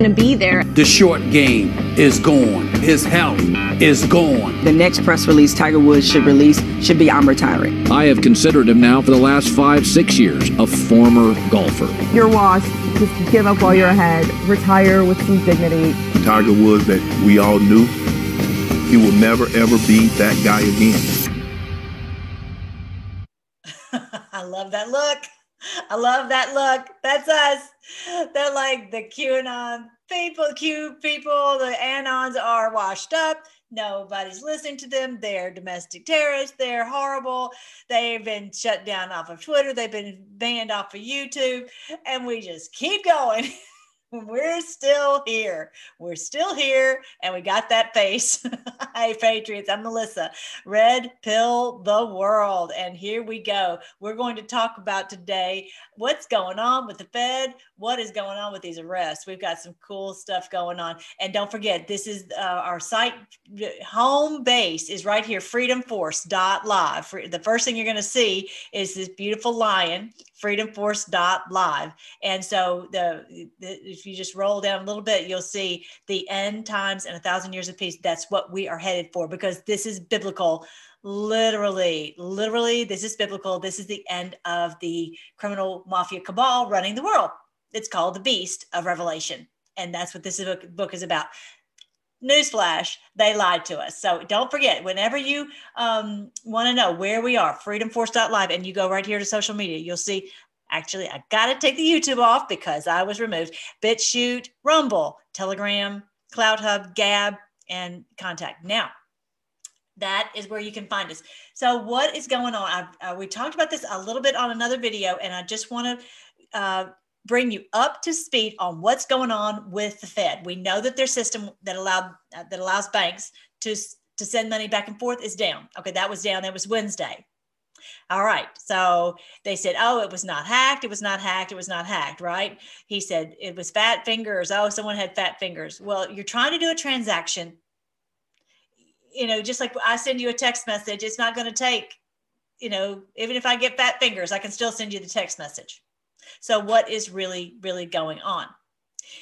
to be there. The short game is gone. His health is gone. The next press release Tiger Woods should release should be I'm retiring. I have considered him now for the last five, six years a former golfer. You're washed. Just give up while you're ahead. Retire with some dignity. Tiger Woods that we all knew, he will never ever be that guy again. I love that look. I love that look. That's us. They're like the QAnon people, Q people, the Anons are washed up. Nobody's listening to them. They're domestic terrorists. They're horrible. They've been shut down off of Twitter. They've been banned off of YouTube. And we just keep going. We're still here. We're still here, and we got that face. hey, Patriots, I'm Melissa. Red Pill the World. And here we go. We're going to talk about today what's going on with the Fed, what is going on with these arrests. We've got some cool stuff going on. And don't forget, this is uh, our site, home base is right here, freedomforce.live. The first thing you're going to see is this beautiful lion freedomforce.live. And so the, the, if you just roll down a little bit, you'll see the end times and a thousand years of peace. That's what we are headed for because this is biblical. Literally, literally, this is biblical. This is the end of the criminal mafia cabal running the world. It's called the Beast of Revelation. And that's what this book is about newsflash they lied to us. So don't forget whenever you um, want to know where we are freedomforce.live and you go right here to social media you'll see actually i gotta take the youtube off because i was removed. Bitchute rumble telegram CloutHub gab and contact. Now that is where you can find us. So what is going on? Uh, we talked about this a little bit on another video and i just want to uh, bring you up to speed on what's going on with the Fed. We know that their system that allowed uh, that allows banks to to send money back and forth is down. Okay, that was down. That was Wednesday. All right. So they said, oh, it was not hacked. It was not hacked. It was not hacked. Right. He said it was fat fingers. Oh, someone had fat fingers. Well, you're trying to do a transaction. You know, just like I send you a text message, it's not going to take, you know, even if I get fat fingers, I can still send you the text message. So what is really, really going on?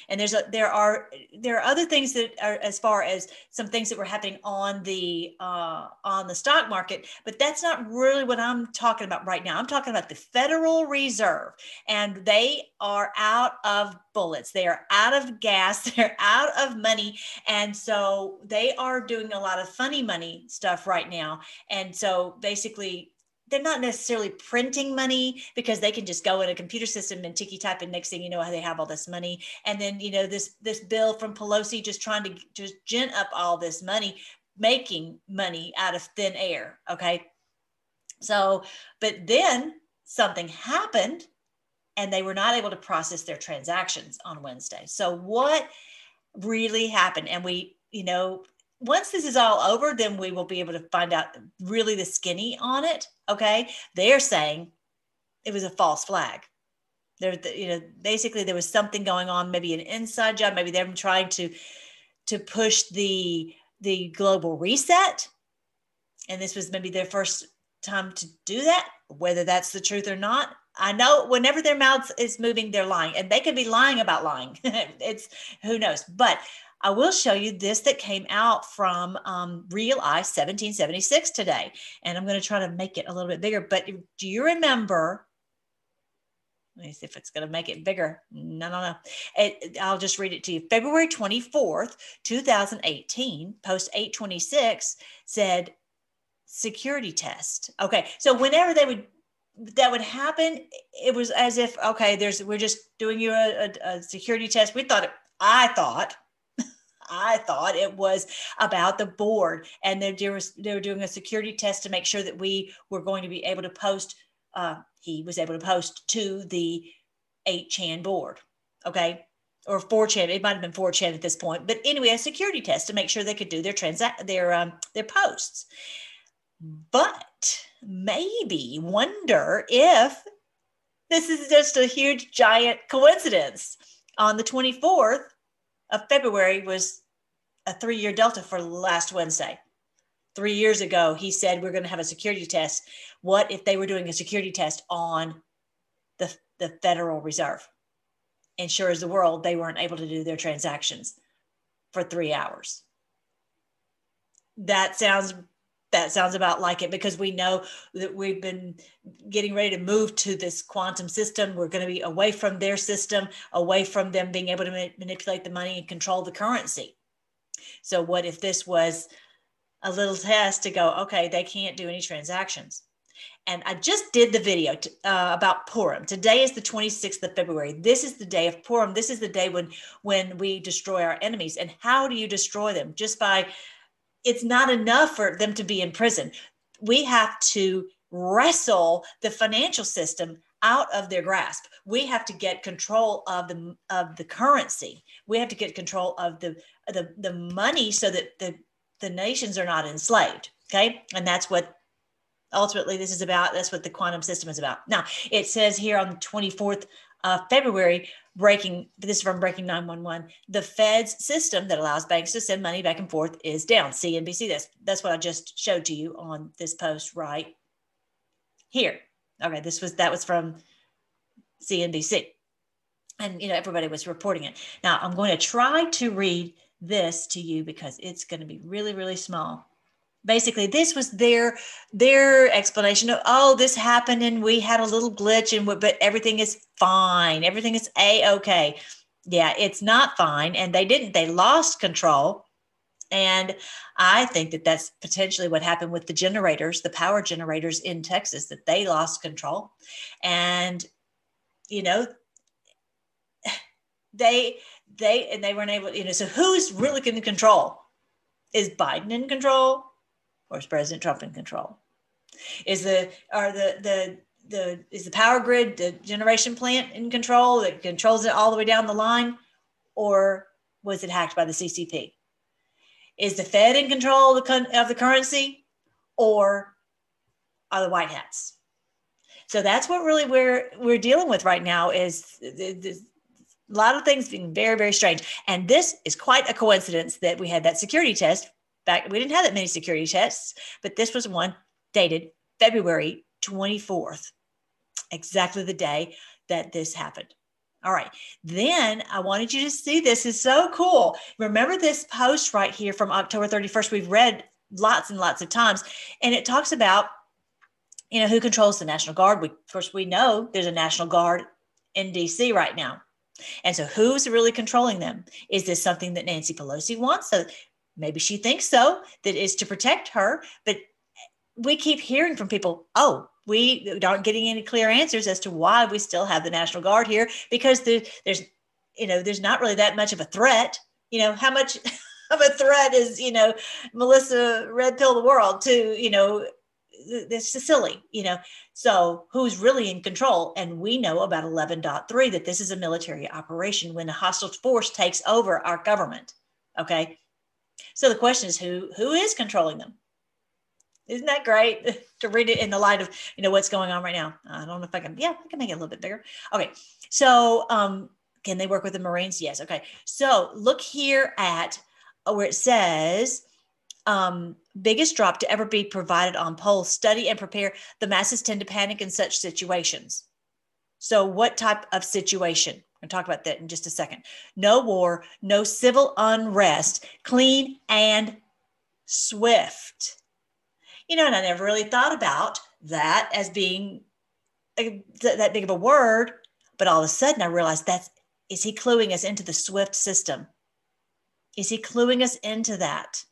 And there's a, there are there are other things that are as far as some things that were happening on the uh, on the stock market, but that's not really what I'm talking about right now. I'm talking about the Federal Reserve, and they are out of bullets. They are out of gas. They're out of money, and so they are doing a lot of funny money stuff right now. And so basically, they're not necessarily printing money because they can just go in a computer system and ticky type and next thing you know they have all this money. And then you know this this bill from pelosi just trying to just gin up all this money making money out of thin air okay? So but then something happened and they were not able to process their transactions on wednesday. So what really happened? And we you know once this is all over, then we will be able to find out really the skinny on it. Okay. They're saying it was a false flag. There, you know, basically there was something going on, maybe an inside job, maybe they're trying to to push the the global reset. And this was maybe their first time to do that, whether that's the truth or not. I know whenever their mouth is moving, they're lying, and they could be lying about lying. it's who knows. But I will show you this that came out from um, Real Eye 1776 today. And I'm going to try to make it a little bit bigger. But do you remember? Let me see if it's going to make it bigger. No, no, no. It, I'll just read it to you. February 24th, 2018, post 826 said security test. Okay. So whenever they would that would happen, it was as if, okay, there's we're just doing you a, a, a security test. We thought it, I thought I thought it was about the board, and they were they were doing a security test to make sure that we were going to be able to post. Uh, he was able to post to the 8chan board, okay, or 4chan. It might have been 4chan at this point, but anyway, a security test to make sure they could do their transact their um, their posts. But maybe wonder if this is just a huge giant coincidence. On the 24th, of February was a three year delta for last Wednesday. Three years ago, he said we're going to have a security test. What if they were doing a security test on the, the Federal Reserve? and sure as the world, they weren't able to do their transactions for three hours. That sounds that sounds about like it because we know that we've been getting ready to move to this quantum system. We're going to be away from their system, away from them being able to ma- manipulate the money and control the currency. So, what if this was a little test to go, okay, they can't do any transactions? And I just did the video to, uh, about Purim. Today is the 26th of February. This is the day of Purim. This is the day when when we destroy our enemies. And how do you destroy them? Just by it's not enough for them to be in prison. We have to wrestle the financial system out of their grasp. We have to get control of the of the currency. We have to get control of the the, the money so that the, the nations are not enslaved. Okay. And that's what ultimately this is about. That's what the quantum system is about. Now it says here on the 24th uh, February, breaking this is from breaking 911. The Fed's system that allows banks to send money back and forth is down. CNBC. That's that's what I just showed to you on this post right here. Okay, this was that was from CNBC, and you know everybody was reporting it. Now I'm going to try to read this to you because it's going to be really really small basically this was their their explanation of oh this happened and we had a little glitch and but everything is fine. Everything is a okay yeah it's not fine and they didn't they lost control. And i think that that's potentially what happened with the generators the power generators in texas that they lost control. And you know they they and they weren't able you know so who's really in control? Is biden in control or is President Trump in control? Is the are the the the is the power grid the generation plant in control that controls it all the way down the line, or was it hacked by the CCP? Is the Fed in control of the, of the currency, or are the white hats? So that's what really we're we're dealing with right now is the, the, a lot of things being very very strange, and this is quite a coincidence that we had that security test back, we didn't have that many security tests, but this was one dated February 24th, exactly the day that this happened. All right. Then I wanted you to see this is so cool. Remember this post right here from October 31st? We've read lots and lots of times, and it talks about, you know, who controls the National Guard. We, of course, we know there's a National Guard in DC right now. And so, who's really controlling them? Is this something that Nancy Pelosi wants? So, maybe she thinks so that is to protect her but we keep hearing from people oh we aren't getting any clear answers as to why we still have the national guard here because the, there's you know there's not really that much of a threat. You know how much of a threat is you know melissa red pill the world to you know this is silly you know. So who's really in control? And we know about 11.3 that this is a military operation when a hostile force takes over our government okay so the question is who who is controlling them? Isn't that great to read it in the light of you know what's going on right now? I don't know if I can. Yeah, I can make it a little bit bigger. Okay, so um, can they work with the Marines? Yes. Okay, so look here at uh, where it says um, biggest drop to ever be provided on polls. Study and prepare. The masses tend to panic in such situations. So, what type of situation? I'll talk about that in just a second. No war, no civil unrest, clean and swift. You know, and I never really thought about that as being uh, a, that big of a word, but all of a sudden I realized that's is he cluing us into the swift system? Is he cluing us into that?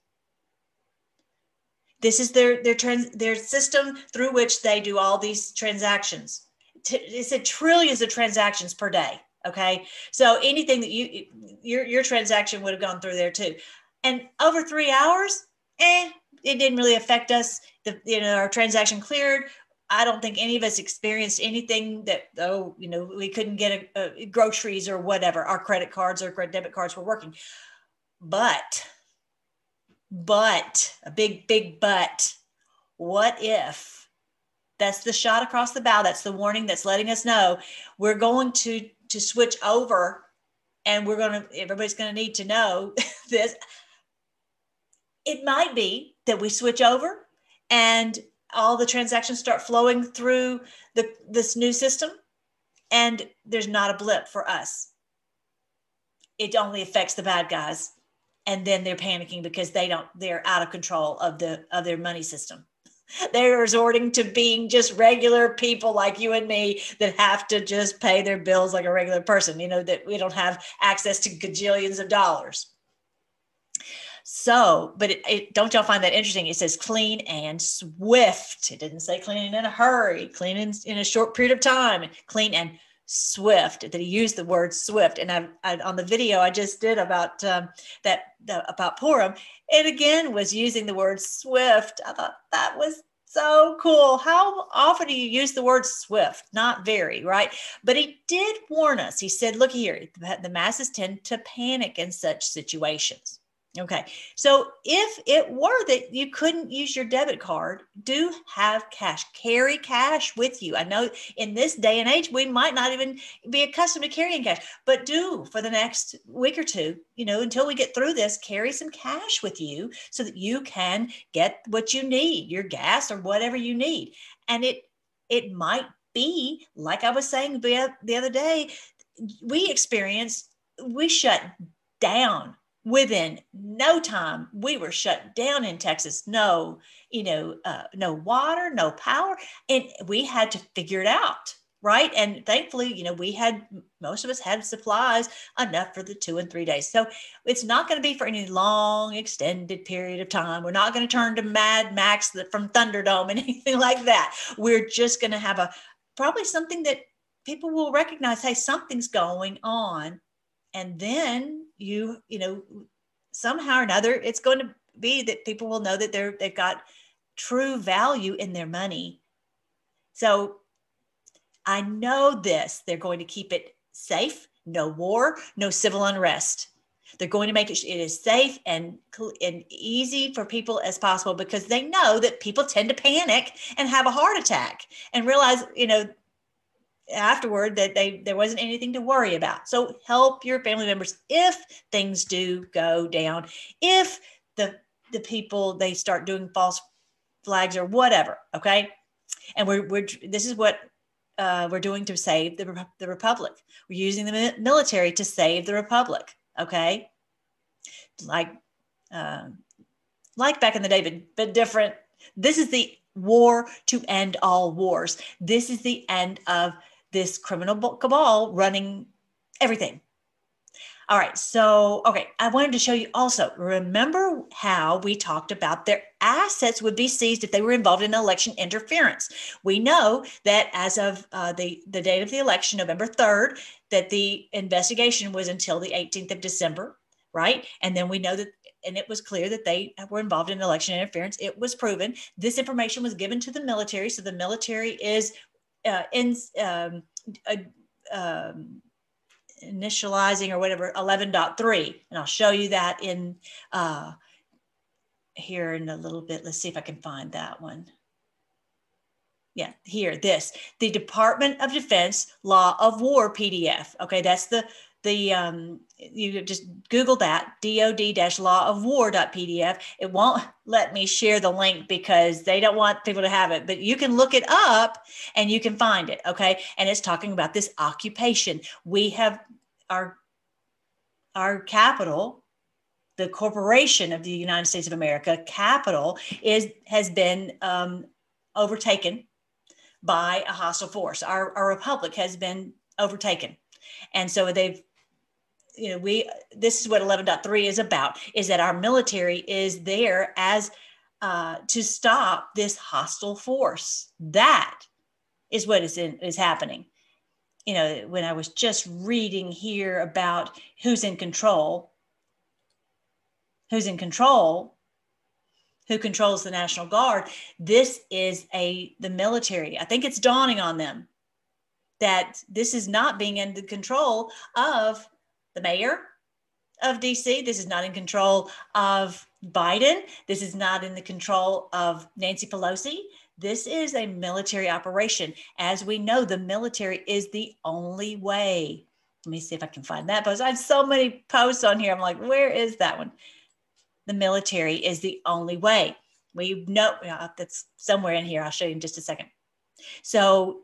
This is their their trans, their system through which they do all these transactions. It's a trillions of transactions per day. Okay. So anything that you, your, your transaction would have gone through there too. And over three hours, eh, it didn't really affect us. The, you know, our transaction cleared. I don't think any of us experienced anything that, oh, you know, we couldn't get a, a groceries or whatever. Our credit cards or credit debit cards were working. But, but, a big, big but, what if that's the shot across the bow? That's the warning that's letting us know we're going to to switch over and we're going to everybody's going to need to know this. It might be that we switch over and all the transactions start flowing through the this new system and there's not a blip for us. It only affects the bad guys and then they're panicking because they don't they're out of control of the of their money system they're resorting to being just regular people like you and me that have to just pay their bills like a regular person you know that we don't have access to gajillions of dollars. So but it, it, don't y'all find that interesting? It says clean and swift. It didn't say clean in a hurry clean in, in a short period of time clean and swift that he used the word swift. And I, I on the video i just did about um, that the, about purim it again was using the word swift. I thought that was so cool. How often do you use the word swift? Not very right? But he did warn us. He said look here the masses tend to panic in such situations Okay. So if it were that you couldn't use your debit card, do have cash. Carry cash with you. I know in this day and age, we might not even be accustomed to carrying cash, but do for the next week or two, you know, until we get through this, carry some cash with you so that you can get what you need, your gas or whatever you need. And it it might be like I was saying the, the other day, we experienced we shut down within no time we were shut down in texas. No you know uh, no water no power and we had to figure it out right? And thankfully you know we had most of us had supplies enough for the two and three days. So it's not going to be for any long extended period of time. We're not going to turn to mad max from thunderdome and anything like that. We're just going to have a probably something that people will recognize hey something's going on. And then you you know somehow or another it's going to be that people will know that they're they've got true value in their money. So i know this they're going to keep it safe no war no civil unrest. They're going to make it it is safe and and easy for people as possible because they know that people tend to panic and have a heart attack and realize you know afterward that they there wasn't anything to worry about. So help your family members if things do go down. If the the people they start doing false flags or whatever, okay? And we're we're this is what uh, we're doing to save the the republic. We're using the military to save the republic, okay? Like uh, like back in the day, but, but different. This is the war to end all wars. This is the end of this criminal cabal running everything. All right, so okay, I wanted to show you also. Remember how we talked about their assets would be seized if they were involved in election interference. We know that as of uh, the the date of the election, November third, that the investigation was until the 18th of December, right? And then we know that and it was clear that they were involved in election interference. It was proven. This information was given to the military. So the military is uh, in, um, um, initializing or whatever 11.3 and i'll show you that in uh, here in a little bit. Let's see if i can find that one. Yeah here this. The department of defense law of war pdf okay that's the the um, you just Google that DOD-law of war.pdf. It won't let me share the link because they don't want people to have it, but you can look it up and you can find it. Okay. And it's talking about this occupation. We have our, our capital, the corporation of the United States of America, capital is, has been um, overtaken by a hostile force. Our, our republic has been overtaken. And so they've you know we this is what 11.3 is about is that our military is there as uh, to stop this hostile force. That is what is in, is happening. You know when i was just reading here about who's in control who's in control who controls the national guard this is a the military. I think it's dawning on them that this is not being in the control of the mayor of DC. This is not in control of Biden. This is not in the control of Nancy Pelosi. This is a military operation. As we know, the military is the only way. Let me see if I can find that post. I have so many posts on here. I'm like, where is that one? The military is the only way. We know that's somewhere in here. I'll show you in just a second. So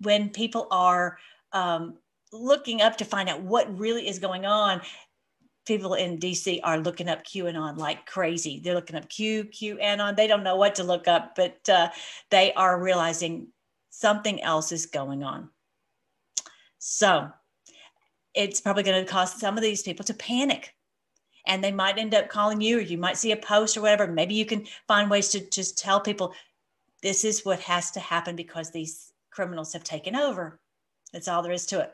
when people are um, looking up to find out what really is going on people in DC are looking up QAnon like crazy. They're looking up Q, QAnon. They don't know what to look up, but uh, they are realizing something else is going on. So it's probably going to cause some of these people to panic and they might end up calling you or you might see a post or whatever maybe you can find ways to just tell people this is what has to happen because these criminals have taken over that's all there is to it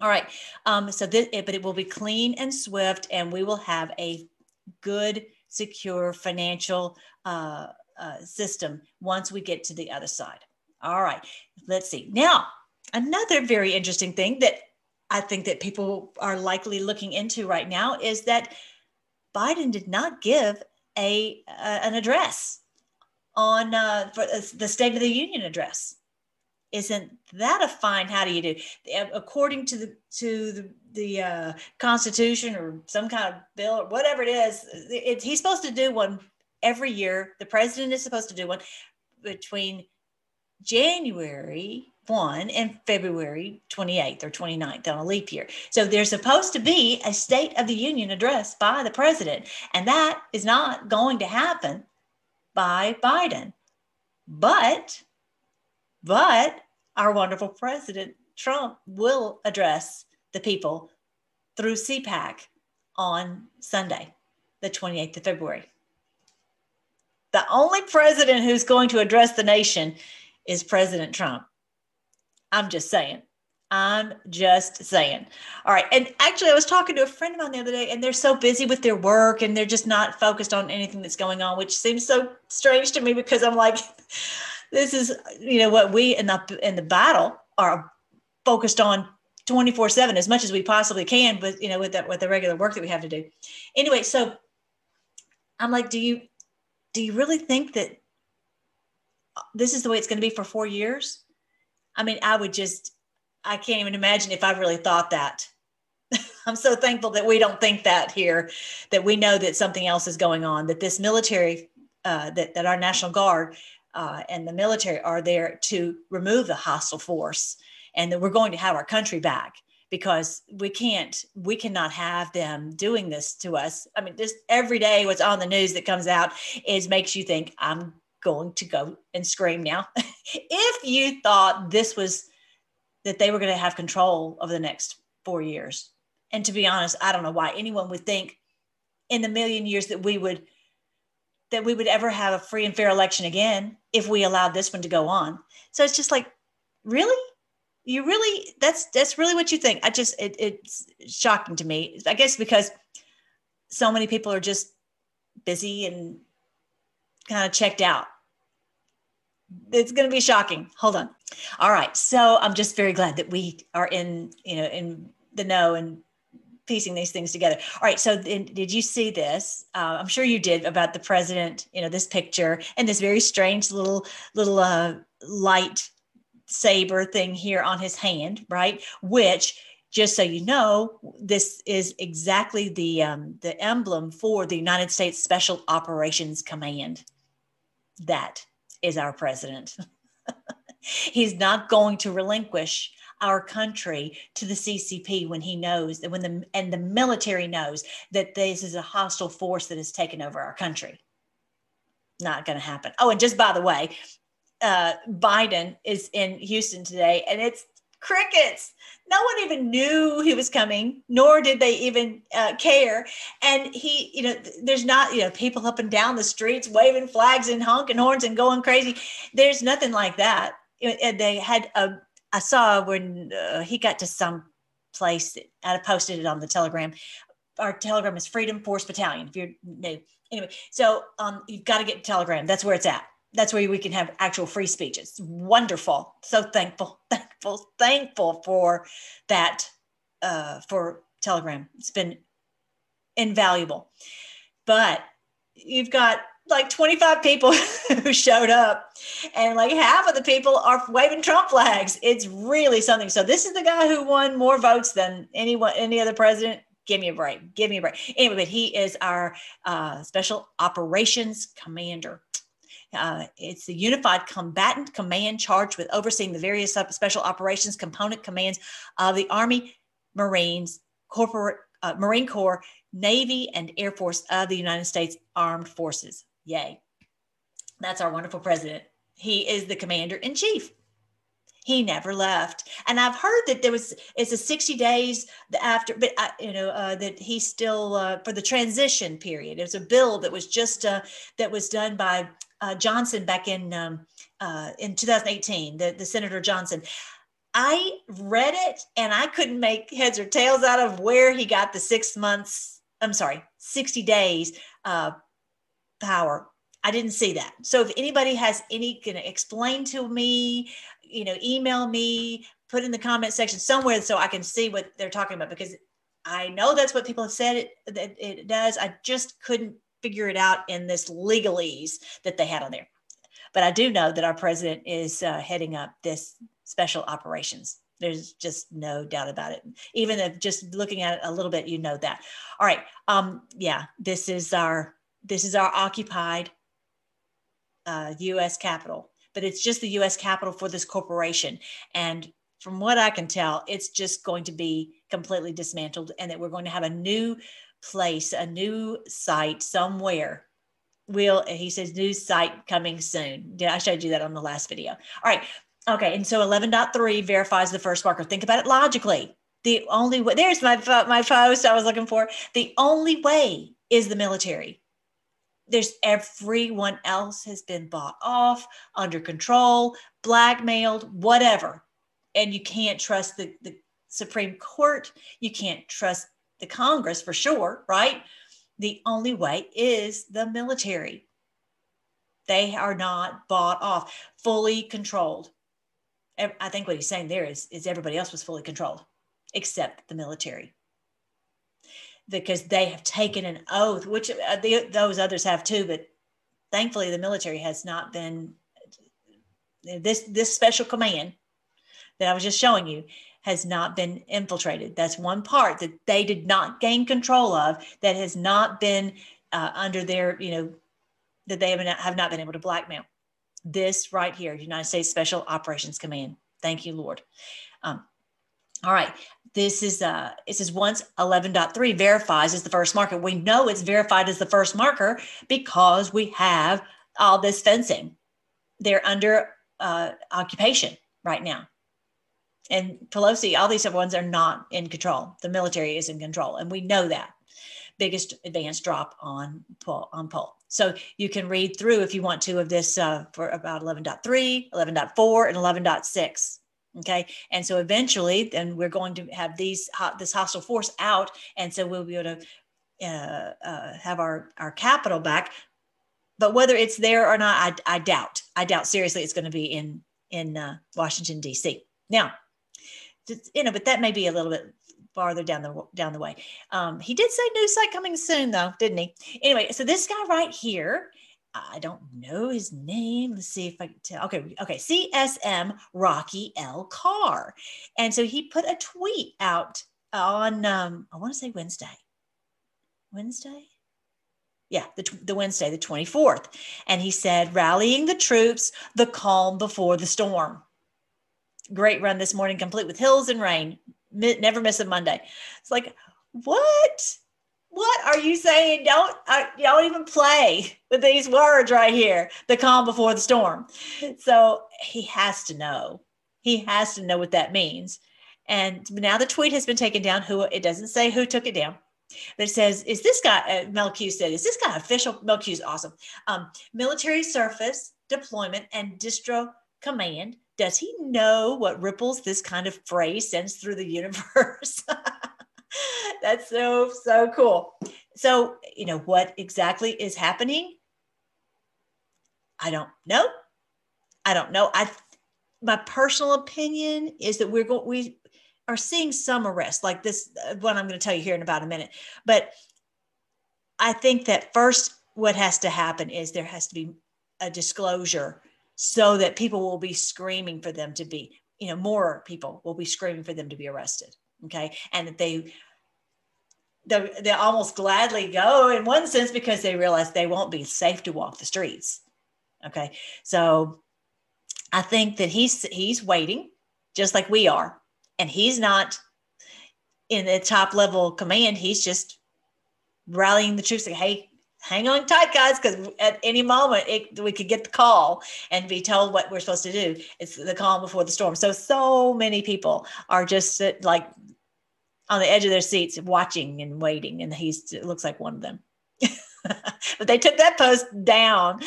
all right um, so this but it will be clean and swift and we will have a good secure financial uh, uh, system once we get to the other side all right let's see now another very interesting thing that I think that people are likely looking into right now is that Biden did not give a uh, an address on uh, for the State of the Union address. Isn't that a fine? How do you do? According to the to the the uh, Constitution or some kind of bill or whatever it is, it, he's supposed to do one every year. The president is supposed to do one between January 1 and February 28th or 29th on a leap year. So there's supposed to be a State of the Union address by the president, and that is not going to happen by Biden. But, but our wonderful president Trump will address the people through CPAC on Sunday, the 28th of February. The only president who's going to address the nation is President Trump. I'm just saying. I'm just saying. All right. And actually, I was talking to a friend of mine the other day, and they're so busy with their work and they're just not focused on anything that's going on, which seems so strange to me because I'm like, this is, you know, what we in the in the battle are focused on 24 7 as much as we possibly can, but you know, with that with the regular work that we have to do. Anyway, so I'm like, do you do you really think that this is the way it's going to be for four years? I mean, I would just, I can't even imagine if I really thought that. I'm so thankful that we don't think that here, that we know that something else is going on, that this military, uh, that, that our National Guard uh, and the military are there to remove the hostile force and that we're going to have our country back because we can't we cannot have them doing this to us i mean just every day what's on the news that comes out is makes you think i'm going to go and scream now. if you thought this was that they were going to have control over the next four years, and to be honest, I don't know why anyone would think in the million years that we would that we would ever have a free and fair election again if we allowed this one to go on. So it's just like, really? You really that's that's really what you think. I just it, it's shocking to me. I guess because so many people are just busy and kind of checked out it's going to be shocking. Hold on. All right. So I'm just very glad that we are in, you know, in the know and piecing these things together. All right. So did you see this? Uh, I'm sure you did about the president, you know, this picture and this very strange little, little uh, light saber thing here on his hand, right? Which just so you know, this is exactly the um, the emblem for the United States Special Operations Command. That is our president. He's not going to relinquish our country to the CCP when he knows that when the and the military knows that this is a hostile force that has taken over our country. Not going to happen. Oh, and just by the way, uh, Biden is in Houston today, and it's crickets. No one even knew he was coming, nor did they even uh, care. And he, you know, there's not, you know, people up and down the streets waving flags and honking horns and going crazy. There's nothing like that. They had a, I saw when uh, he got to some place, I posted it on the Telegram. Our Telegram is Freedom Force Battalion. If you're new, anyway, so um, you've got to get Telegram. That's where it's at that's where we can have actual free speech. It's wonderful. So thankful, thankful, thankful for that, uh, for Telegram. It's been invaluable. But you've got like 25 people who showed up, and like half of the people are waving Trump flags. It's really something. So this is the guy who won more votes than anyone, any other president. Give me a break. Give me a break. Anyway, but he is our uh, special operations commander. Uh, it's the Unified Combatant Command charged with overseeing the various special operations component commands of the Army, Marines, corporate uh, Marine Corps, Navy, and Air Force of the United States Armed Forces. Yay. That's our wonderful president. He is the commander in chief. He never left. And I've heard that there was, it's a 60 days after, but I, you know, uh, that he's still uh, for the transition period. It was a bill that was just, uh, that was done by uh, Johnson back in, um, uh, in 2018, the, the Senator Johnson. I read it and I couldn't make heads or tails out of where he got the six months, I'm sorry, 60 days uh, power. I didn't see that. So if anybody has any, can explain to me, you know, email me, put in the comment section somewhere so I can see what they're talking about because I know that's what people have said it, that it does. I just couldn't figure it out in this legalese that they had on there. But I do know that our president is uh, heading up this special operations. There's just no doubt about it. Even if just looking at it a little bit, you know that. All right. Um, yeah, this is our this is our occupied uh, U.S. Capitol, but it's just the U.S. Capitol for this corporation. And from what I can tell, it's just going to be completely dismantled, and that we're going to have a new place, a new site somewhere. Will he says new site coming soon? I showed you that on the last video. All right. Okay. And so 11.3 verifies the first marker. Think about it logically. The only way, there's my, my post I was looking for. The only way is the military there's everyone else has been bought off, under control, blackmailed, whatever. And you can't trust the, the Supreme Court. You can't trust the Congress for sure, right? The only way is the military. They are not bought off, fully controlled. I think what he's saying there is, is everybody else was fully controlled except the military because they have taken an oath, which uh, the, those others have too. But thankfully, the military has not been this this special command that I was just showing you has not been infiltrated. That's one part that they did not gain control of that has not been uh, under their you know that they have not, have not been able to blackmail. This right here, United States Special Operations Command. Thank you, Lord. Um, all right. This is uh it says once 11.3 verifies as the first marker. We know it's verified as the first marker because we have all this fencing. They're under uh, occupation right now. And Pelosi, all these other ones are not in control. The military is in control, and we know that. Biggest advance drop on poll on poll. So you can read through if you want to of this uh, for about 11.3, 11.4, and 11.6 okay? And so eventually then we're going to have these this hostile force out and so we'll be able to uh, uh, have our our capital back. But whether it's there or not i, I doubt. I doubt seriously it's going to be in in uh, washington d.c now you know but that may be a little bit farther down the down the way. Um, he did say new site coming soon though didn't he? Anyway so this guy right here I don't know his name. Let's see if I can tell. Okay, okay, CSM Rocky L. Carr. And so he put a tweet out on, um, I want to say Wednesday. Wednesday? Yeah, the, the Wednesday, the 24th. And he said, rallying the troops, the calm before the storm. Great run this morning, complete with hills and rain. Never miss a Monday. It's like, what? What are you saying? Don't uh, don't even play with these words right here. The calm before the storm. So he has to know. He has to know what that means. And now the tweet has been taken down. Who it doesn't say who took it down, but it says, "Is this guy?" Uh, Mel Q said, "Is this guy official?" Mel Q is awesome. Um, military surface deployment and distro command. Does he know what ripples this kind of phrase sends through the universe? That's so, so cool. So, you know, what exactly is happening? I don't know. I don't know. I, my personal opinion is that we're going, we are seeing some arrests like this, uh, what I'm going to tell you here in about a minute. But I think that first, what has to happen is there has to be a disclosure so that people will be screaming for them to be, you know, more people will be screaming for them to be arrested. Okay. And that they they almost gladly go in one sense because they realize they won't be safe to walk the streets. Okay, so I think that he's he's waiting, just like we are, and he's not. in the top level command, he's just rallying the troops like, hey, hang on tight, guys, because at any moment it, we could get the call and be told what we're supposed to do. It's the calm before the storm. So, so many people are just uh, like on the edge of their seats watching and waiting. And he's, it looks like one of them. but they took that post down.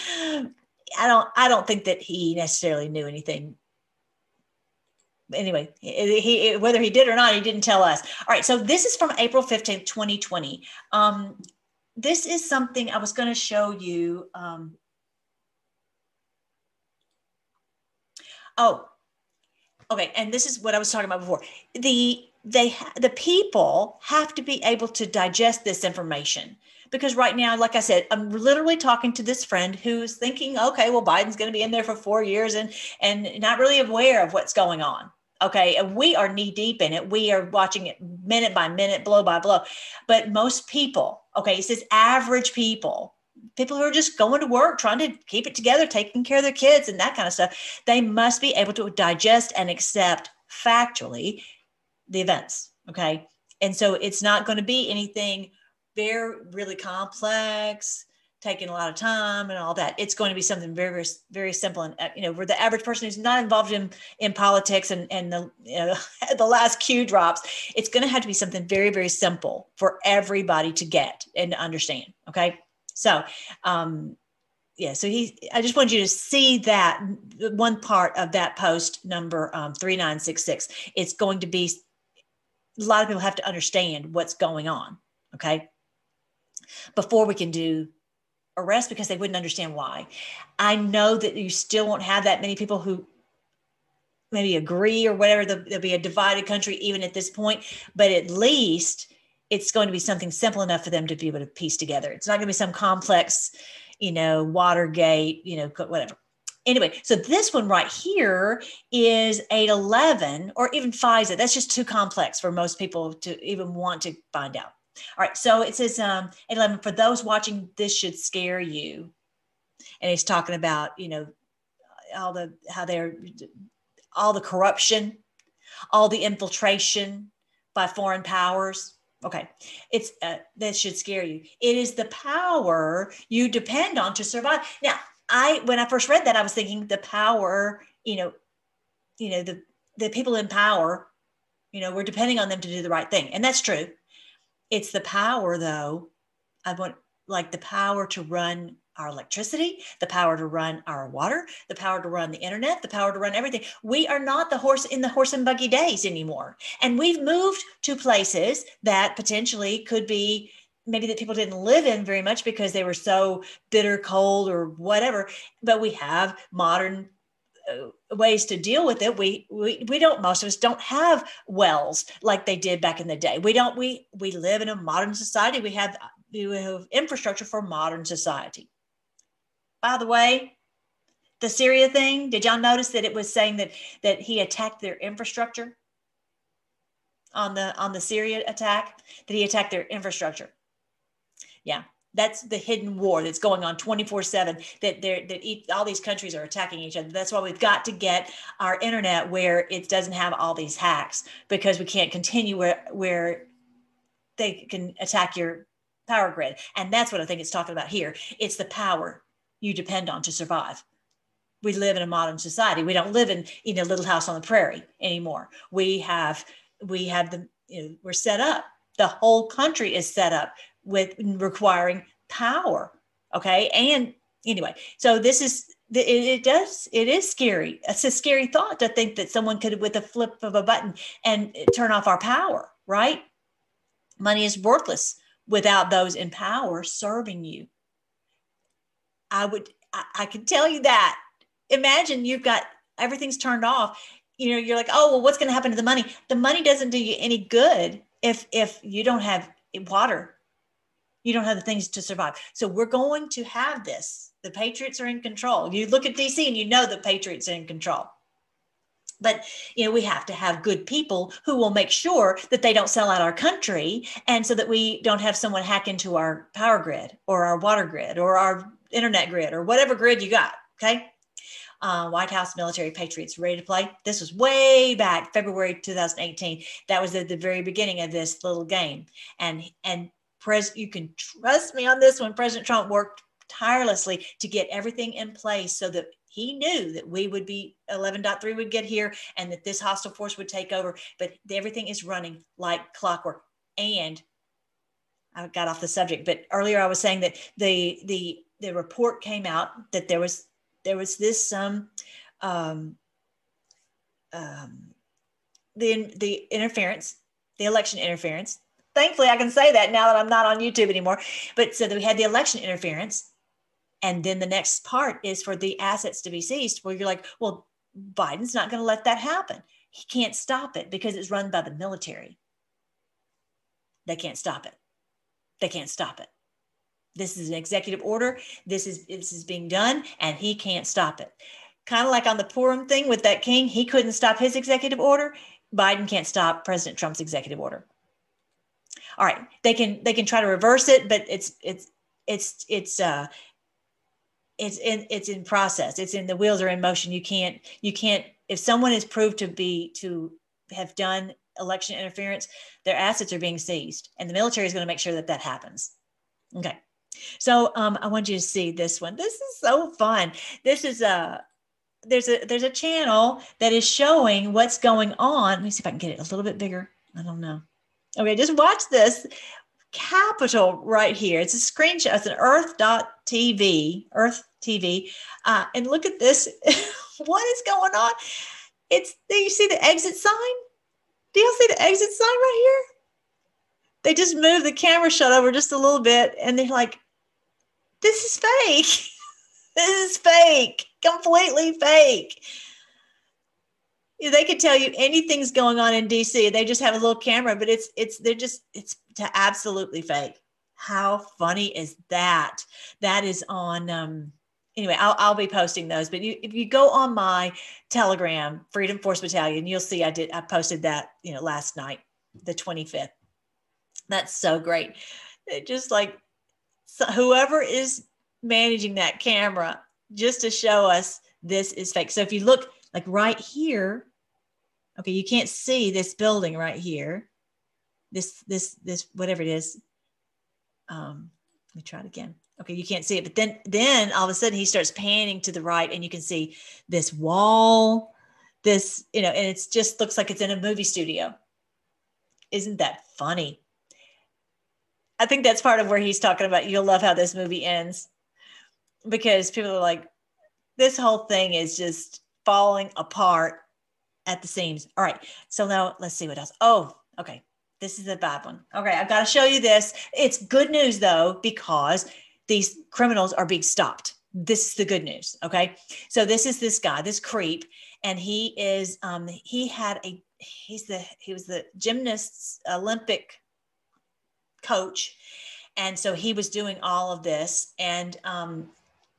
I don't, I don't think that he necessarily knew anything anyway, he, he, whether he did or not, he didn't tell us. All right, so this is from April 15th, 2020. Um, this is something I was going to show you. Um, oh, okay. And this is what I was talking about before. The they the people have to be able to digest this information. Because right now like i said i'm literally talking to this friend who's thinking okay well biden's going to be in there for four years and and not really aware of what's going on okay? And we are knee deep in it. We are watching it minute by minute blow by blow. But most people okay it says average people people who are just going to work trying to keep it together taking care of their kids and that kind of stuff they must be able to digest and accept factually the events okay and so it's not going to be anything very really complex taking a lot of time and all that. It's going to be something very, very, very simple. And, uh, you know, for the average person who's not involved in, in politics and, and the, you know, the last Q drops, it's going to have to be something very, very simple for everybody to get and to understand. Okay. So, um, yeah, so he, I just wanted you to see that one part of that post number um, 3966. It's going to be, a lot of people have to understand what's going on. Okay. Before we can do arrest because they wouldn't understand why. I know that you still won't have that many people who maybe agree or whatever. There'll be a divided country even at this point, but at least it's going to be something simple enough for them to be able to piece together. It's not going to be some complex, you know, Watergate, you know, whatever. Anyway, so this one right here is 811 or even FISA. That's just too complex for most people to even want to find out. All right, so it says um, 11, for those watching, this should scare you. And he's talking about, you know, all the, how they're, all the corruption, all the infiltration by foreign powers. Okay, it's uh, that should scare you. It is the power you depend on to survive. Now, I when I first read that, I was thinking the power, you know, you know the the people in power, you know, we're depending on them to do the right thing, and that's true. It's the power, though. I want like the power to run our electricity, the power to run our water, the power to run the internet, the power to run everything. We are not the horse in the horse and buggy days anymore. And we've moved to places that potentially could be maybe that people didn't live in very much because they were so bitter cold or whatever. But we have modern uh, ways to deal with it. We, we we don't most of us don't have wells like they did back in the day. We don't we we live in a modern society. We have we have infrastructure for modern society. By the way the syria thing did y'all notice that it was saying that that he attacked their infrastructure? On the on the syria attack that he attacked their infrastructure yeah. That's the hidden war that's going on 24 7 that they're that each, all these countries are attacking each other. That's why we've got to get our internet where it doesn't have all these hacks because we can't continue where where they can attack your power grid. And that's what i think it's talking about here. It's the power you depend on to survive. We live in a modern society. We don't live in in a little house on the prairie anymore. We have we have the you know, we're set up. The whole country is set up with requiring power. Okay. And anyway, so this is, it, it does, it is scary. It's a scary thought to think that someone could, with a flip of a button, and turn off our power, right? Money is worthless without those in power serving you. I would, I, I can tell you that. Imagine you've got everything's turned off. You know, you're like, oh, well, what's going to happen to the money? The money doesn't do you any good if if you don't have water you don't have the things to survive. So we're going to have this. The Patriots are in control. You look at DC and you know the Patriots are in control. But you know, we have to have good people who will make sure that they don't sell out our country and so that we don't have someone hack into our power grid or our water grid or our internet grid or whatever grid you got. Okay. uh, White House military patriots ready to play. This was way back February 2018. That was at the very beginning of this little game. And and pres you can trust me on this one. President Trump worked tirelessly to get everything in place so that he knew that we would be 11.3 would get here and that this hostile force would take over but everything is running like clockwork and i got off the subject but earlier i was saying that the the the report came out that there was there was this um um, um the the interference the election interference thankfully i can say that now that i'm not on youtube anymore but so that we had the election interference and then the next part is for the assets to be seized, where you're like, well, Biden's not going to let that happen. He can't stop it because it's run by the military. They can't stop it. They can't stop it. This is an executive order. This is this is being done, and he can't stop it. Kind of like on the Purim thing with that king, he couldn't stop his executive order. Biden can't stop President Trump's executive order. All right, they can they can try to reverse it, but it's it's it's it's uh it's in it's in process. It's in the wheels are in motion. You can't you can't if someone is proved to be to have done election interference their assets are being seized and the military is going to make sure that that happens. Okay. So um, i want you to see this one. This is so fun. This is a there's a there's a channel that is showing what's going on. Let me see if i can get it a little bit bigger. I don't know okay just watch this Capitol right here. It's a screenshot. It's an Earth.tv, Earth TV. Uh, and look at this. what is going on? It's, you see the exit sign? Do y'all see the exit sign right here? They just moved the camera shut over just a little bit and they're like, this is fake. this is fake, completely fake. They could tell you anything's going on in DC. They just have a little camera, but it's it's they're just it's absolutely fake. How funny is that? That is on um anyway, I'll, I'll be posting those. But you, if you go on my Telegram, Freedom Force Battalion, you'll see I did I posted that you know last night, the 25th. That's so great. It just like so whoever is managing that camera, just to show us this is fake. So if you look like right here, okay, you can't see this building right here. This this this whatever it is. Um, let me try it again okay you can't see it but then then all of a sudden he starts panning to the right and you can see this wall this you know and it just looks like it's in a movie studio isn't that funny i think that's part of where he's talking about you'll love how this movie ends because people are like this whole thing is just falling apart at the seams all right so now let's see what else oh okay this is a bad one okay i've got to show you this it's good news though because these criminals are being stopped. This is the good news. Okay. So this is this guy, this creep, and he is um he had a he's the he was the gymnasts Olympic coach. And so he was doing all of this and um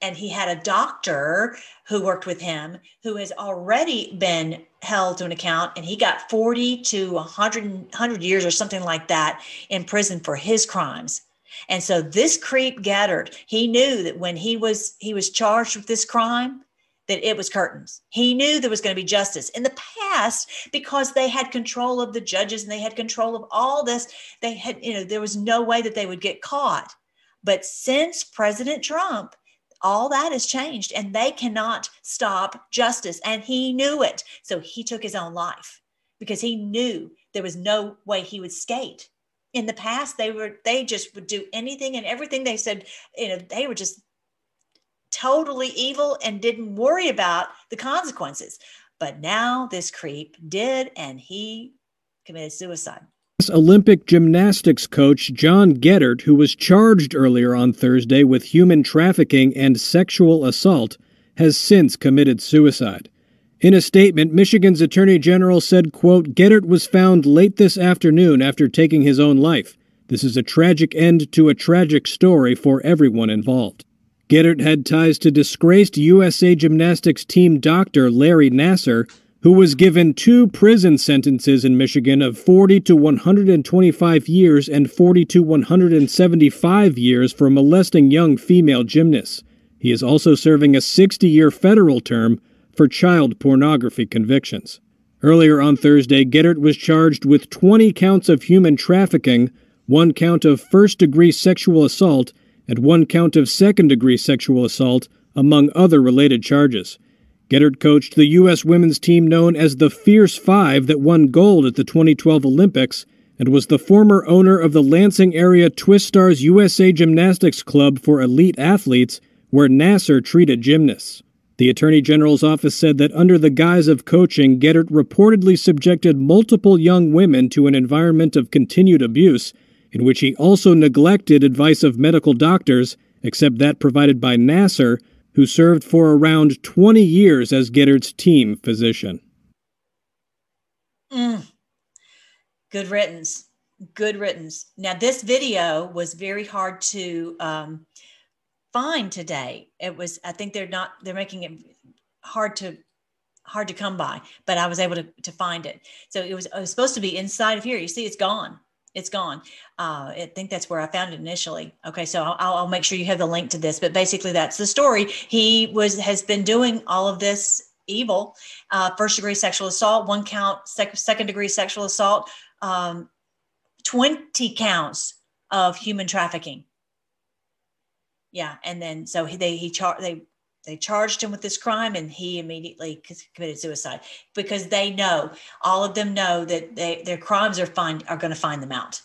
and he had a doctor who worked with him who has already been held to an account and he got 40 to 100, 100 years or something like that in prison for his crimes and so this creep Geddert, he knew that when he was he was charged with this crime, that it was curtains. He knew there was going to be justice. In the past, because they had control of the judges and they had control of all this, they had, you know, there was no way that they would get caught. But since President Trump, all that has changed and they cannot stop justice. And he knew it. So he took his own life because he knew there was no way he would skate in the past they were they just would do anything and everything they said you know they were just totally evil and didn't worry about the consequences but now this creep did and he committed suicide Olympic gymnastics coach John Geddert, who was charged earlier on Thursday with human trafficking and sexual assault, has since committed suicide. In a statement, Michigan's Attorney General said, quote, Geddert was found late this afternoon after taking his own life. This is a tragic end to a tragic story for everyone involved. Geddert had ties to disgraced USA Gymnastics team doctor Larry Nassar, who was given two prison sentences in Michigan of 40 to 125 years and 40 to 175 years for molesting young female gymnasts. He is also serving a 60 year federal term for child pornography convictions. Earlier on Thursday, Geddert was charged with 20 counts of human trafficking, one count of first degree sexual assault, and one count of second degree sexual assault, among other related charges. Geddert coached the U.S. women's team known as the Fierce Five that won gold at the 2012 Olympics and was the former owner of the Lansing area Twistars USA Gymnastics Club for elite athletes, where Nassar treated gymnasts. The Attorney General's office said that under the guise of coaching, Geddert reportedly subjected multiple young women to an environment of continued abuse, in which he also neglected advice of medical doctors, except that provided by Nassar, who served for around 20 years as Geddert's team physician. Mm. Good riddance. Good riddance. Now, this video was very hard to um, find today. It was, I think they're not, they're making it hard to hard to come by, but I was able to, to find it. So it was, it was supposed to be inside of here. You see, it's gone it's gone. Uh, I think that's where I found it initially. Okay, so I'll, I'll, make sure you have the link to this. But basically, that's the story. He was has been doing all of this evil, uh, first degree sexual assault, one count, sec- second degree sexual assault, um, twenty counts of human trafficking. Yeah, and then so he, they he char- they they charged him with this crime and he immediately committed suicide because they know all of them know that they, their crimes are find are going to find them out.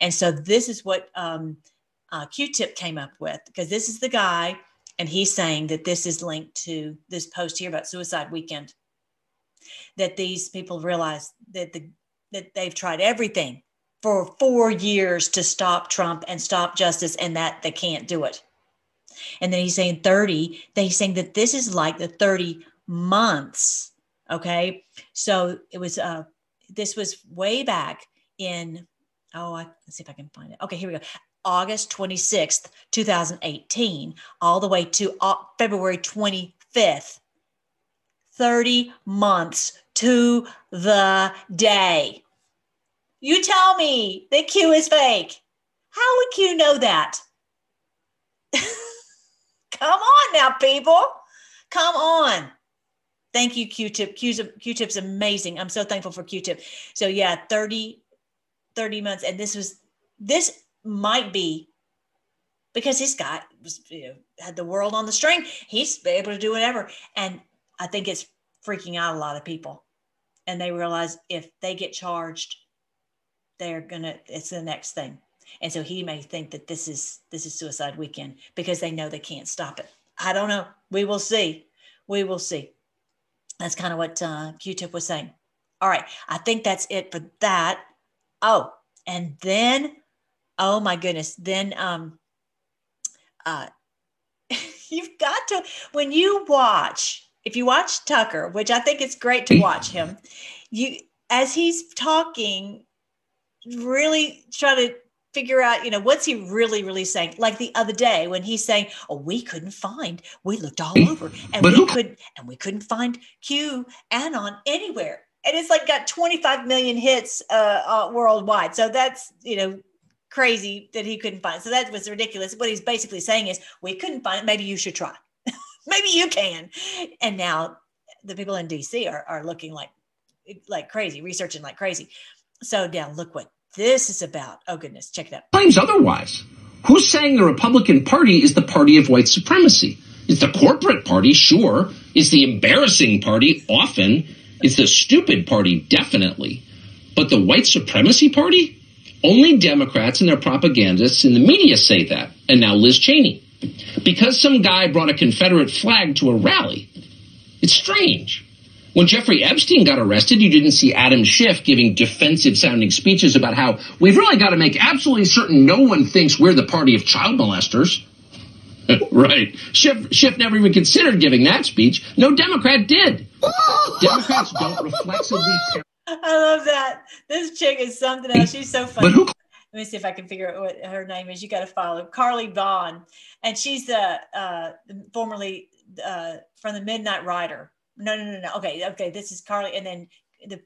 And so this is what um, uh, q-tip came up with because this is the guy and he's saying that this is linked to this post here about suicide weekend. That these people realize that the that they've tried everything for four years to stop trump and stop justice and that they can't do it and then he's saying 30 then he's saying that this is like the 30 months okay? So it was uh this was way back in oh I, let's see if i can find it. Okay here we go. August 26th 2018 all the way to uh, february 25th 30 months to the day. You tell me that q is fake. How would q know that Come on now, people. Come on. Thank you, Q-Tip. Q-Tip's amazing. I'm so thankful for Q-Tip. So yeah, 30, 30 months. And this was, this might be because this guy was, you know, had the world on the string. He's able to do whatever. And I think it's freaking out a lot of people. And they realize if they get charged, they're gonna, it's the next thing and so he may think that this is this is suicide weekend because they know they can't stop it. I don't know. We will see. We will see. That's kind of what uh, q-tip was saying. All right. I think that's it for that. Oh and then oh my goodness. Then um uh you've got to when you watch if you watch tucker which i think it's great to watch him you as he's talking really try to figure out, you know, what's he really, really saying? Like the other day when he's saying, "Oh, we couldn't find, we looked all over, and but we who- could, and we couldn't find Q Anon anywhere." And it's like got 25 million hits uh, uh, worldwide. So that's you know crazy that he couldn't find. So that was ridiculous. What he's basically saying is, we couldn't find it. Maybe you should try. Maybe you can. And now the people in DC are, are looking like like crazy, researching like crazy. So now look what this is about. Oh, goodness. Check it out. Claims otherwise. Who's saying the Republican Party is the party of white supremacy? It's the corporate party, sure. It's the embarrassing party, often. It's the stupid party, definitely. But the white supremacy party? Only Democrats and their propagandists in the media say that. And now Liz Cheney. Because some guy brought a Confederate flag to a rally. It's strange. When Jeffrey Epstein got arrested, you didn't see Adam Schiff giving defensive sounding speeches about how we've really got to make absolutely certain no one thinks we're the party of child molesters. right. Schiff, Schiff never even considered giving that speech. No Democrat did. Democrats don't reflexively. I love that. This chick is something else. She's so funny. Who- Let me see if I can figure out what her name is. You got to follow Carly Vaughn, and she's the uh, formerly uh, from the Midnight Rider no, no, no, no. Okay, okay. This is Carly, and then the.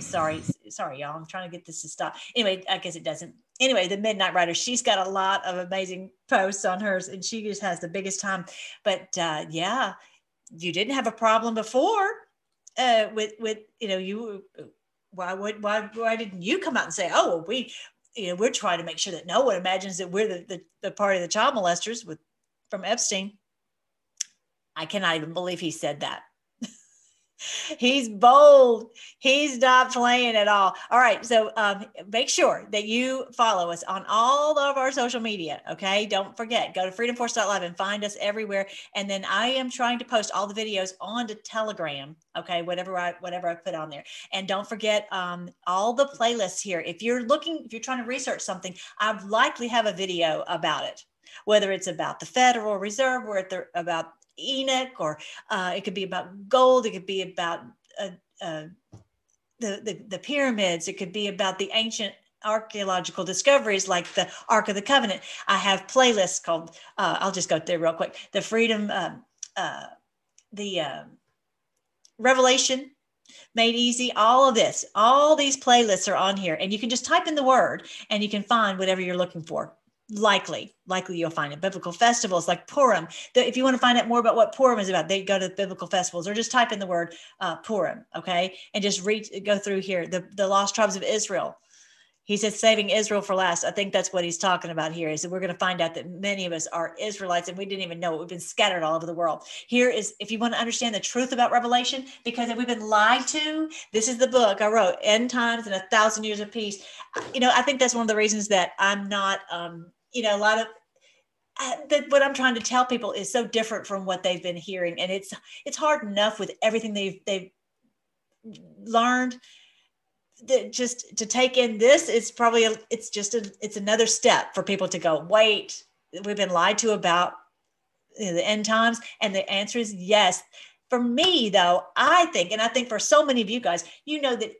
Sorry, sorry, y'all. I'm trying to get this to stop. Anyway, I guess it doesn't. Anyway, the Midnight Rider. She's got a lot of amazing posts on hers, and she just has the biggest time. But uh, yeah, you didn't have a problem before uh, with with you know you why would why why didn't you come out and say oh well, we you know we're trying to make sure that no one imagines that we're the the, the party of the child molesters with from Epstein. I cannot even believe he said that. He's bold. He's not playing at all. All right. So um, make sure that you follow us on all of our social media. Okay. Don't forget, go to freedomforce.live and find us everywhere. And then I am trying to post all the videos onto Telegram. Okay. Whatever I whatever I put on there. And don't forget um, all the playlists here. If you're looking, if you're trying to research something, I likely have a video about it whether it's about the Federal Reserve or about Enoch, or uh, it could be about gold. It could be about uh, uh, the, the, the pyramids. It could be about the ancient archaeological discoveries like the Ark of the Covenant. I have playlists called. Uh, I'll just go through real quick. The Freedom, um, uh, the um, Revelation made easy all of this all these playlists are on here and you can just type in the word and you can find whatever you're looking for likely likely you'll find it. Biblical festivals like purim the, if you want to find out more about what purim is about they go to biblical festivals or just type in the word uh, purim okay? And just read go through here the, the lost tribes of israel. He says saving israel for last. I think that's what he's talking about here. Is that we're going to find out that many of us are israelites and we didn't even know it. We've been scattered all over the world. Here is if you want to understand the truth about revelation because if we've been lied to this is the book i wrote end times and a thousand years of peace. You know i think that's one of the reasons that i'm not um, you know, a lot of uh, that what I'm trying to tell people is so different from what they've been hearing, and it's it's hard enough with everything they've they've learned that just to take in this is probably a, it's just a, it's another step for people to go wait we've been lied to about you know, the end times. And the answer is yes. For me though i think and i think for so many of you guys you know that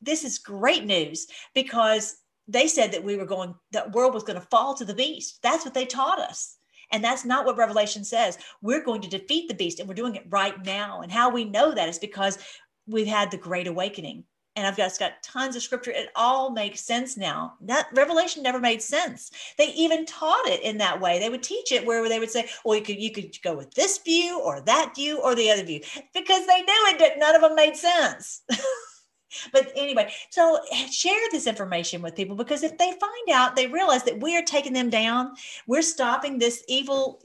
this is great news because they said that we were going, that world was going to fall to the beast. That's what they taught us. And that's not what Revelation says. We're going to defeat the beast and we're doing it right now. And how we know that is because we've had the great awakening. And I've got, got tons of scripture. It all makes sense now. That Revelation never made sense. They even taught it in that way. They would teach it where they would say, well, you could you could go with this view or that view or the other view because they knew it did none of them made sense. But anyway, so share this information with people because if they find out, they realize that we are taking them down, we're stopping this evil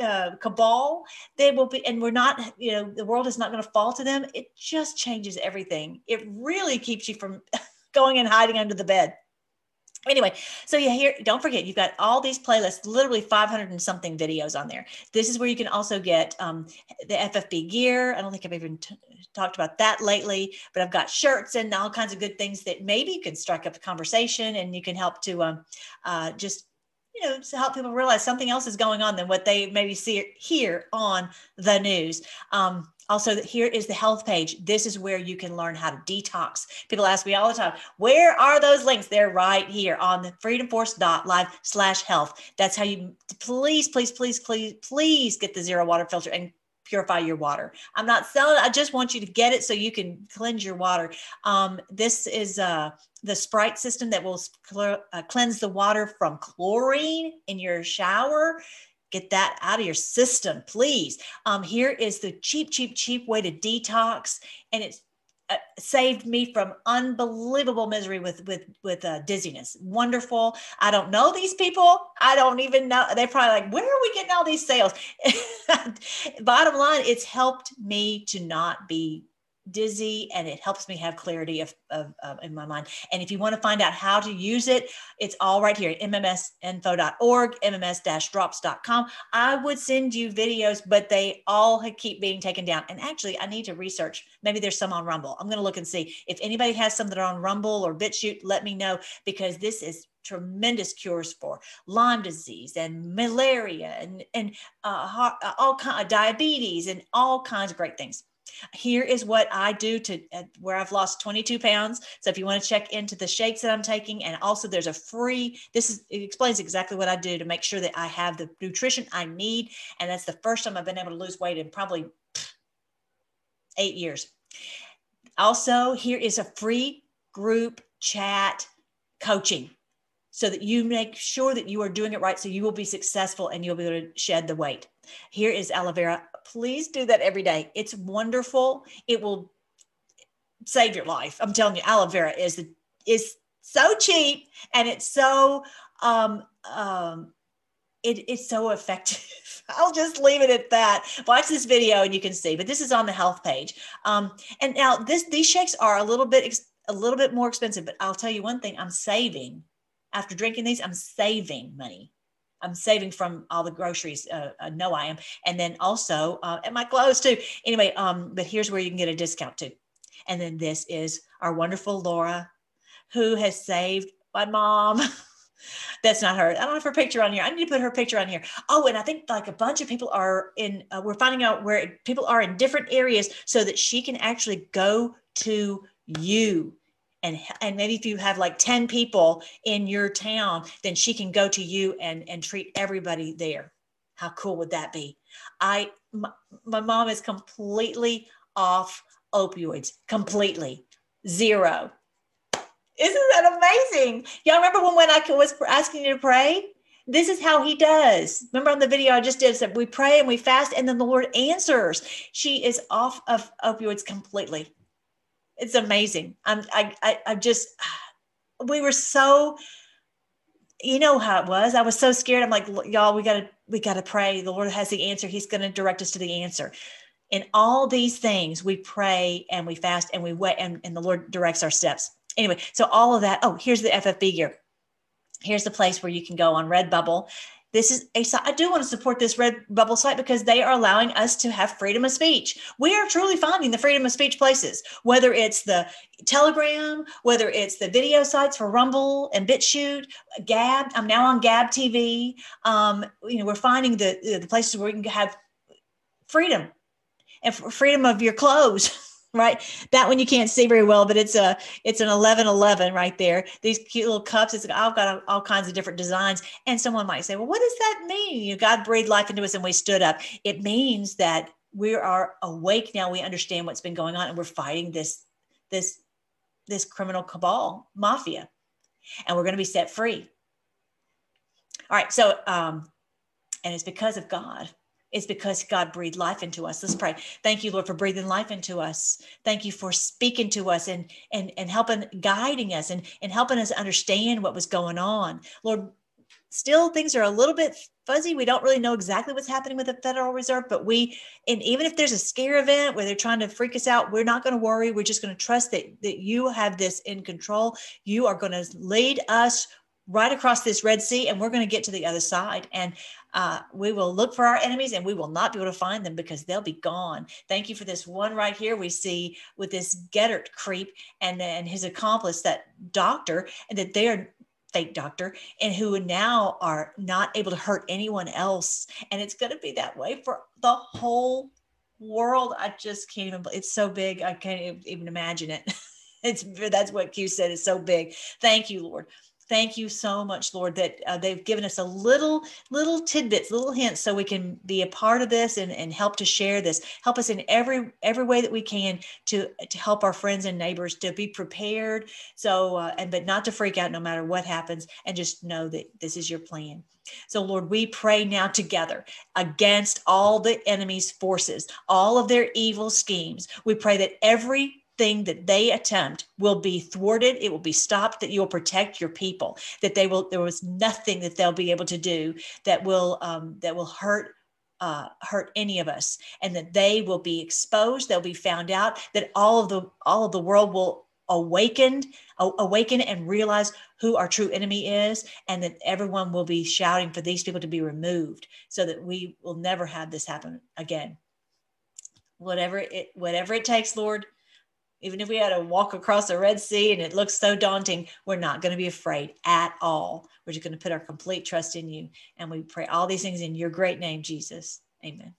uh, cabal, they will be, and we're not, you know, the world is not going to fall to them. It just changes everything. It really keeps you from going and hiding under the bed anyway so yeah here don't forget you've got all these playlists literally 500 and something videos on there. This is where you can also get um, the ffb gear. I don't think i've even t- talked about that lately but i've got shirts and all kinds of good things that maybe you can strike up a conversation and you can help to um, uh, just you know to help people realize something else is going on than what they maybe see here on the news. Um, also, here is the health page. This is where you can learn how to detox. People ask me all the time, where are those links? They're right here on the freedomforce.live slash health. That's how you please, please, please, please, please get the zero water filter and purify your water. I'm not selling. I just want you to get it so you can cleanse your water. Um, this is uh, the Sprite system that will cl- uh, cleanse the water from chlorine in your shower get that out of your system please. Um, here is the cheap cheap cheap way to detox and it's uh, saved me from unbelievable misery with with with uh, dizziness. Wonderful. I don't know these people. I don't even know. They're probably like where are we getting all these sales? Bottom line it's helped me to not be dizzy and it helps me have clarity of, of, of, in my mind. And if you want to find out how to use it it's all right here at mmsinfo.org mms-drops.com i would send you videos but they all keep being taken down. And actually i need to research. Maybe there's some on rumble. I'm going to look and see. If anybody has some that are on rumble or bitchute let me know because this is tremendous cures for Lyme disease and malaria and and uh, all kind of diabetes and all kinds of great things. Here is what I do to uh, where I've lost 22 pounds. So if you want to check into the shakes that I'm taking, and also there's a free, this is, it explains exactly what I do to make sure that I have the nutrition I need. And that's the first time I've been able to lose weight in probably eight years. Also, here is a free group chat coaching. So that you make sure that you are doing it right so you will be successful and you'll be able to shed the weight. Here is aloe vera. Please do that every day. It's wonderful. It will save your life. I'm telling you, aloe vera is the, is so cheap and it's so um um it, it's so effective. I'll just leave it at that. Watch this video and you can see. But this is on the health page. Um, and now this these shakes are a little bit a little bit more expensive. But I'll tell you one thing: I'm saving after drinking these. I'm saving money. I'm saving from all the groceries. Uh, I know I am, and then also uh, and my clothes too. Anyway, um, but here's where you can get a discount too. And then this is our wonderful Laura, who has saved my mom. That's not her. I don't have her picture on here. I need to put her picture on here. Oh, and I think like a bunch of people are in, uh, we're finding out where people are in different areas so that she can actually go to you. And, and maybe if you have like 10 people in your town, then she can go to you and, and treat everybody there. How cool would that be? I, my, my mom is completely off opioids, completely zero. Isn't that amazing? Y'all remember when, when I was asking you to pray? This is how he does. Remember on the video I just did, said we pray and we fast, and then the Lord answers. She is off of opioids completely. It's amazing. I'm I I, I just we were so you know how it was. I was so scared. I'm like, y'all, we gotta we gotta pray. The Lord has the answer. He's gonna direct us to the answer. In all these things, we pray and we fast and we wait, and, and the Lord directs our steps anyway, so all of that. Oh, here's the FFB gear. Here's the place where you can go on Redbubble. This is a site. I do want to support this Redbubble site because they are allowing us to have freedom of speech. We are truly finding the freedom of speech places, whether it's the Telegram, whether it's the video sites for Rumble and BitChute, Gab. I'm now on Gab TV. Um, you know, we're finding the the places where we can have freedom and freedom of your clothes. right? That one you can't see very well, but it's a it's an 1111 right there. These cute little cups. It's I've got all kinds of different designs. And someone might say, well, what does that mean? You know, God breathed life into us and we stood up. It means that we are awake now. We understand what's been going on, and we're fighting this this this criminal cabal mafia, and we're going to be set free. All right. So, um, and it's because of God is because God breathed life into us. Let's pray. Thank you, Lord, for breathing life into us. Thank you for speaking to us and and and helping guiding us and and helping us understand what was going on. Lord, still things are a little bit fuzzy. We don't really know exactly what's happening with the Federal Reserve, but we and even if there's a scare event where they're trying to freak us out, we're not going to worry. We're just going to trust that that you have this in control. You are going to lead us right across this Red Sea, and we're going to get to the other side. And uh, we will look for our enemies and we will not be able to find them because they'll be gone. Thank you for this one right here. We see with this Geddert creep and then his accomplice, that doctor, and that they're fake doctor and who now are not able to hurt anyone else. And it's going to be that way for the whole world. I just can't even, it's so big. I can't even imagine it. it's that's what Q said is so big. Thank you, Lord thank you so much lord that uh, they've given us a little little tidbits little hints so we can be a part of this and, and help to share this. Help us in every every way that we can to to help our friends and neighbors to be prepared. So uh, and but not to freak out no matter what happens and just know that this is your plan. So, Lord, we pray now together against all the enemy's forces, all of their evil schemes. We pray that every thing that they attempt will be thwarted. It will be stopped that you will protect your people that they will there was nothing that they'll be able to do that will um, that will hurt uh, hurt any of us and that they will be exposed. They'll be found out that all of the all of the world will awakened awaken and realize who our true enemy is and that everyone will be shouting for these people to be removed so that we will never have this happen again. Whatever it whatever it takes lord even if we had to walk across the Red Sea and it looks so daunting, we're not going to be afraid at all. We're just going to put our complete trust in you. And we pray all these things in your great name, Jesus. Amen.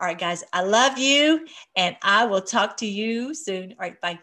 All right, guys, I love you and I will talk to you soon. All right, bye.